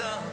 I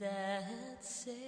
that saved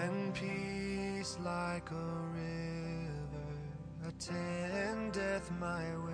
When peace like a river attendeth my way.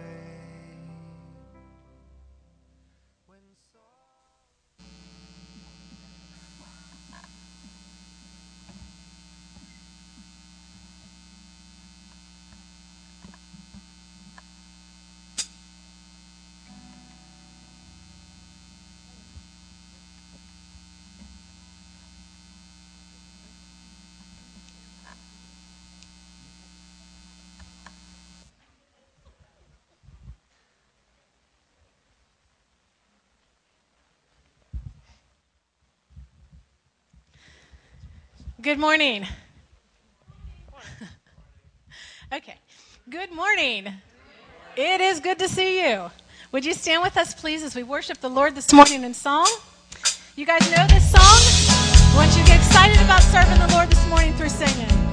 Good morning. okay. Good morning. It is good to see you. Would you stand with us, please, as we worship the Lord this morning in song? You guys know this song? Once you get excited about serving the Lord this morning through singing.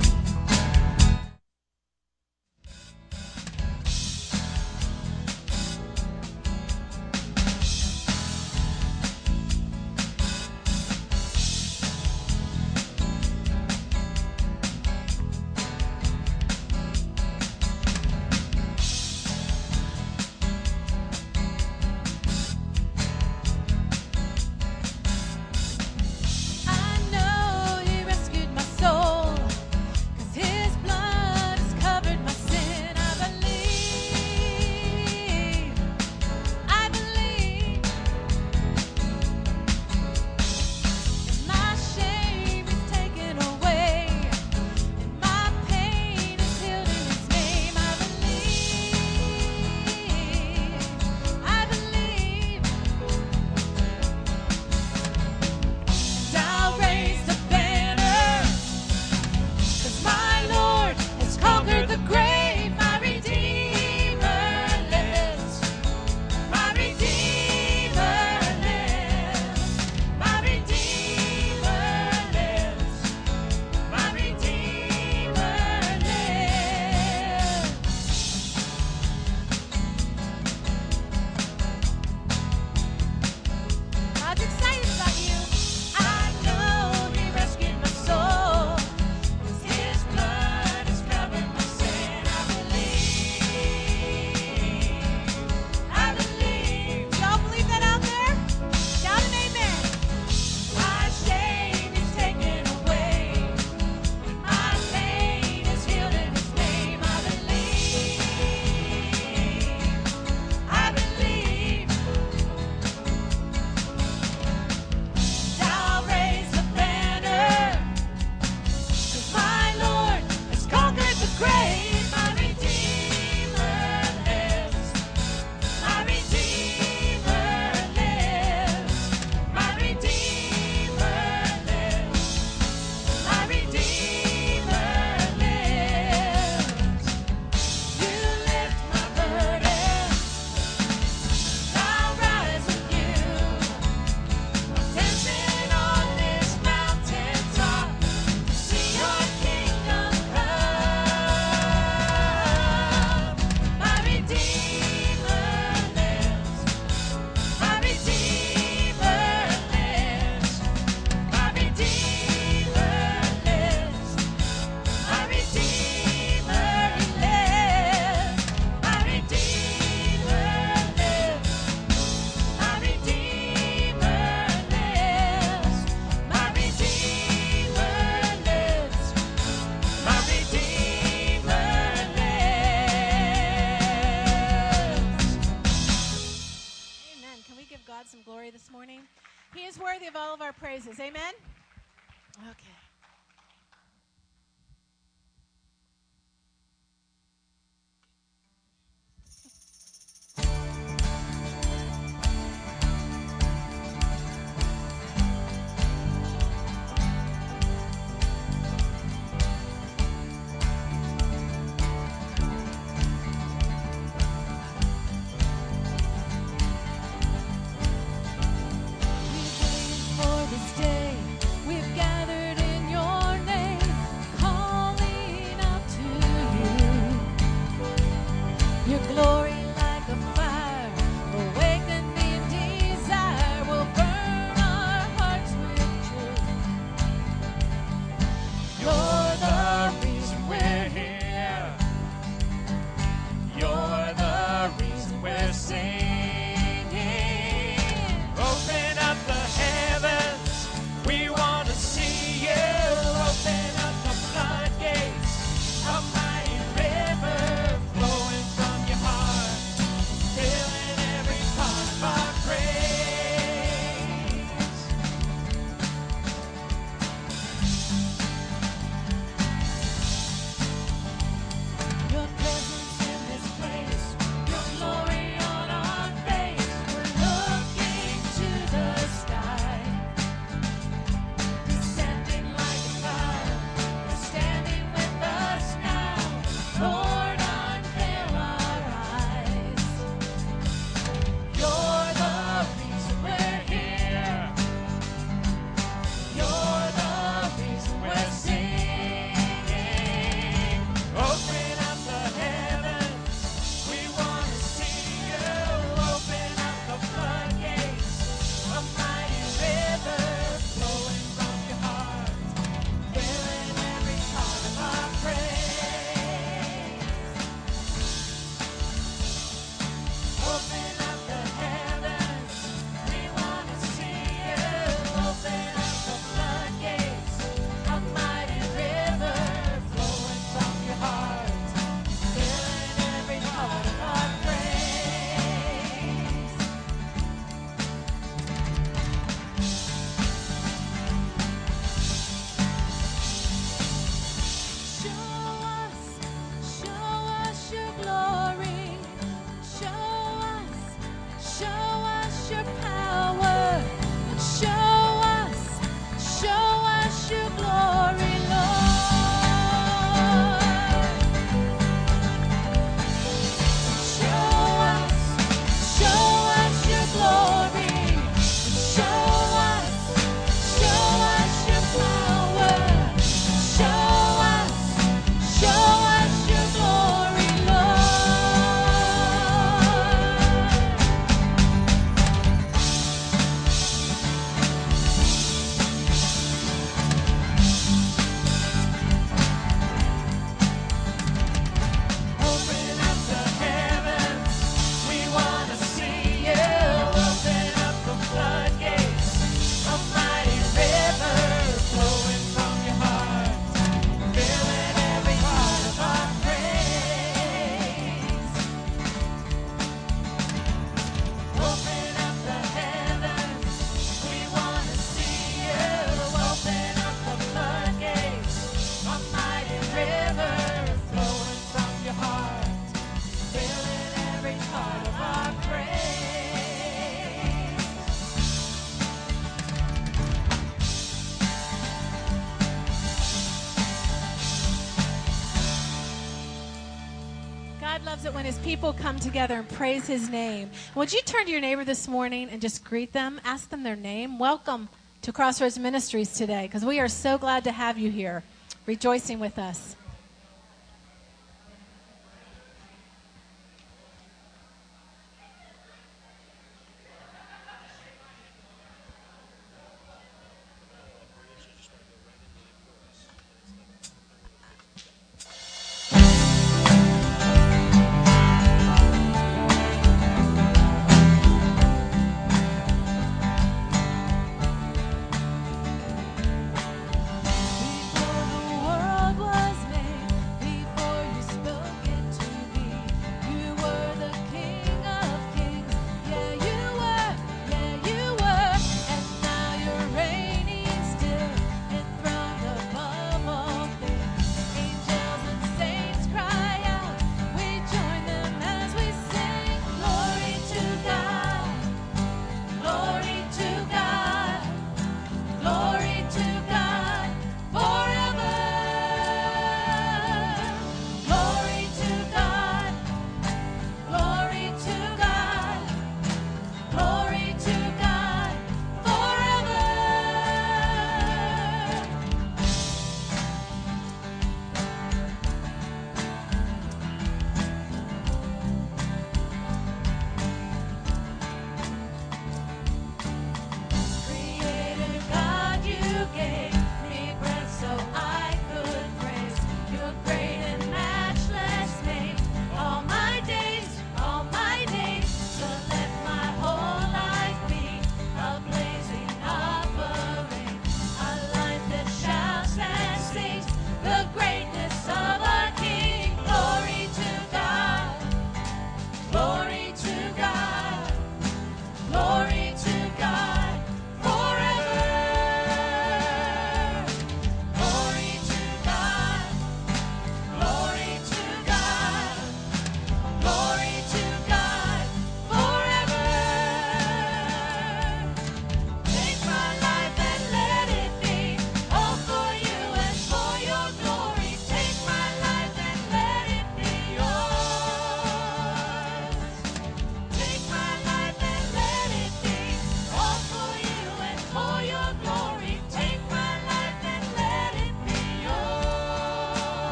come together and praise his name. Would you turn to your neighbor this morning and just greet them? Ask them their name. Welcome to Crossroads Ministries today because we are so glad to have you here rejoicing with us.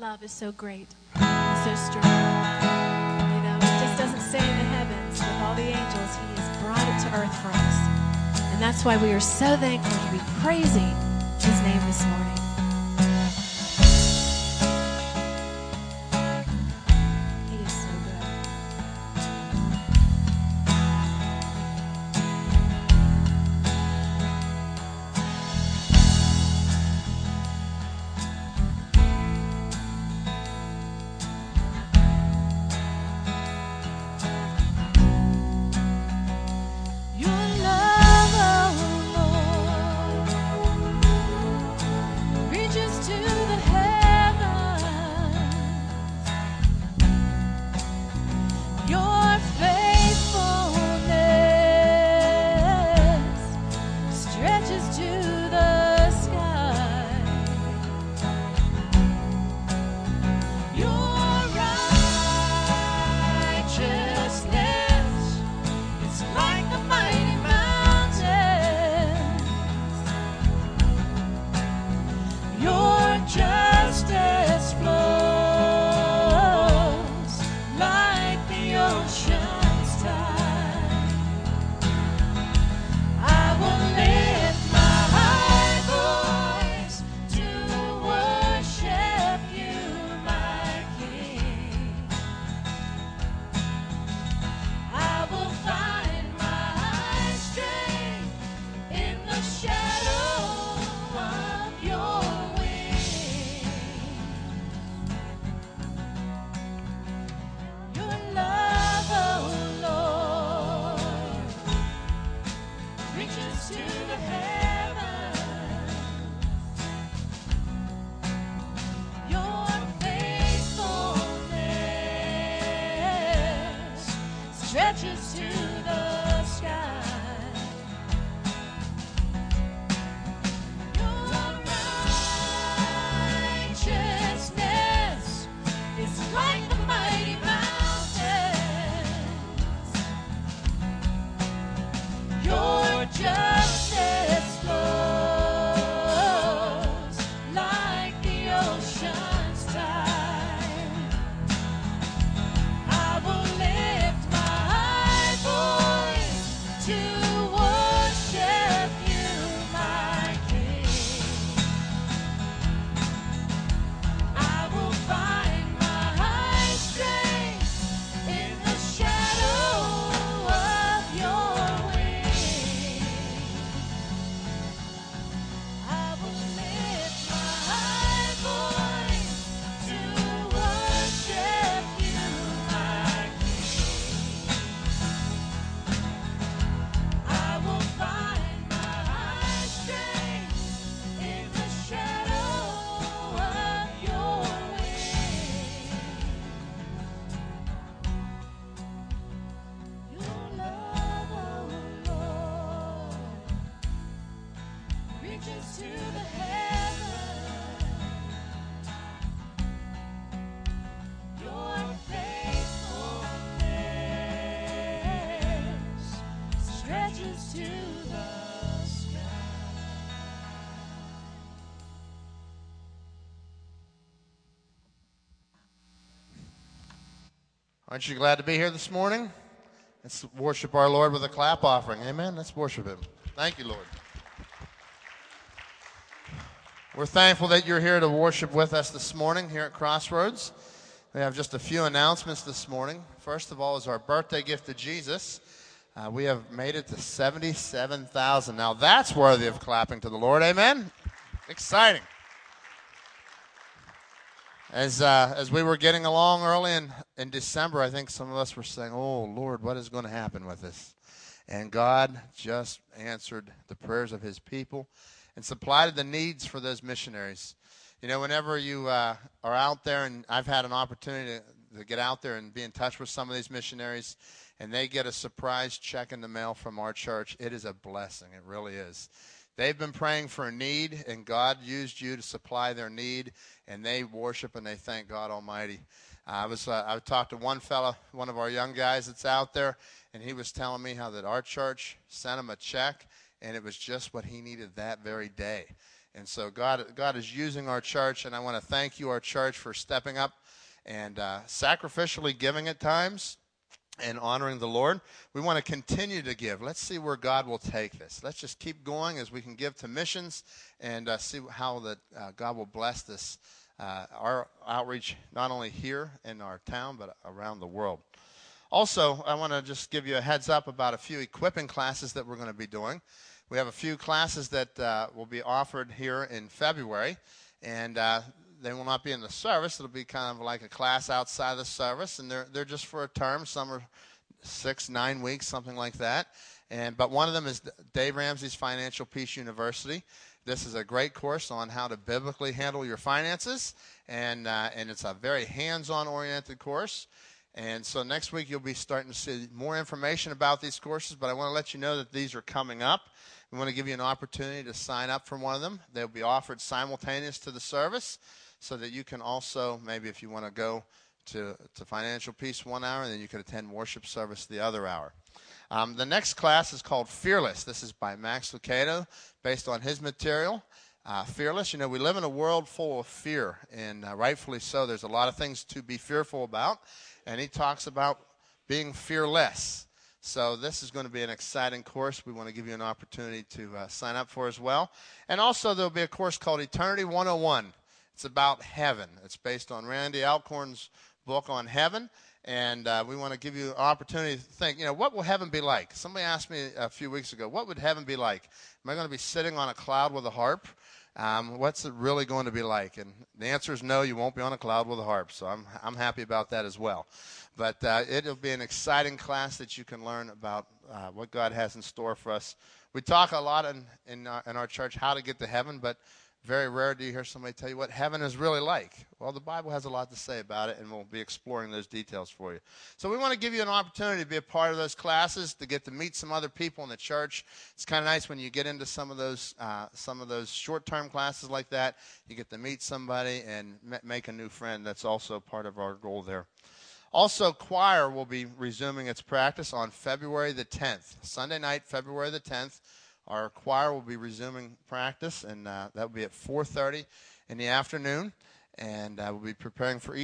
love is so great and so strong. You know, it just doesn't stay in the heavens with all the angels. He has brought it to earth for us. And that's why we are so thankful to be praising his name this morning. Aren't you glad to be here this morning? Let's worship our Lord with a clap offering. Amen. Let's worship Him. Thank you, Lord. We're thankful that you're here to worship with us this morning here at Crossroads. We have just a few announcements this morning. First of all, is our birthday gift to Jesus. Uh, we have made it to 77,000. Now that's worthy of clapping to the Lord. Amen. Exciting. As, uh, as we were getting along early in, in December, I think some of us were saying, Oh, Lord, what is going to happen with this? And God just answered the prayers of his people and supplied the needs for those missionaries. You know, whenever you uh, are out there, and I've had an opportunity to, to get out there and be in touch with some of these missionaries, and they get a surprise check in the mail from our church, it is a blessing. It really is. They've been praying for a need, and God used you to supply their need, and they worship and they thank God Almighty. I was uh, I talked to one fellow, one of our young guys that's out there, and he was telling me how that our church sent him a check, and it was just what he needed that very day. And so God God is using our church, and I want to thank you, our church, for stepping up and uh, sacrificially giving at times and honoring the Lord. We want to continue to give. Let's see where God will take this. Let's just keep going as we can give to missions and uh, see how that uh, God will bless this uh, our outreach not only here in our town but around the world. Also, I want to just give you a heads up about a few equipping classes that we're going to be doing. We have a few classes that uh, will be offered here in February, and uh, they will not be in the service. It'll be kind of like a class outside the service, and they're they're just for a term. Some are six, nine weeks, something like that. And but one of them is Dave Ramsey's Financial Peace University. This is a great course on how to biblically handle your finances, and uh, and it's a very hands-on oriented course. And so next week you'll be starting to see more information about these courses. But I want to let you know that these are coming up. We want to give you an opportunity to sign up for one of them. They'll be offered simultaneous to the service so that you can also, maybe if you want to go to, to financial peace one hour, and then you can attend worship service the other hour. Um, the next class is called Fearless. This is by Max Lucado, based on his material. Uh, fearless. You know, we live in a world full of fear, and uh, rightfully so. There's a lot of things to be fearful about, and he talks about being fearless. So this is going to be an exciting course. We want to give you an opportunity to uh, sign up for as well. And also there'll be a course called Eternity 101. It's about heaven. It's based on Randy Alcorn's book on heaven. And uh, we want to give you an opportunity to think, you know, what will heaven be like? Somebody asked me a few weeks ago, what would heaven be like? Am I going to be sitting on a cloud with a harp? Um, what's it really going to be like? And the answer is no, you won't be on a cloud with a harp. So I'm, I'm happy about that as well. But uh, it'll be an exciting class that you can learn about uh, what God has in store for us. We talk a lot in, in, our, in our church how to get to heaven, but very rare do you hear somebody tell you what heaven is really like. Well, the Bible has a lot to say about it, and we'll be exploring those details for you. So we want to give you an opportunity to be a part of those classes, to get to meet some other people in the church. It's kind of nice when you get into some of those uh, some of those short-term classes like that. You get to meet somebody and make a new friend. That's also part of our goal there. Also, choir will be resuming its practice on February the 10th, Sunday night, February the 10th. Our choir will be resuming practice, and uh, that will be at 4:30 in the afternoon, and uh, we'll be preparing for.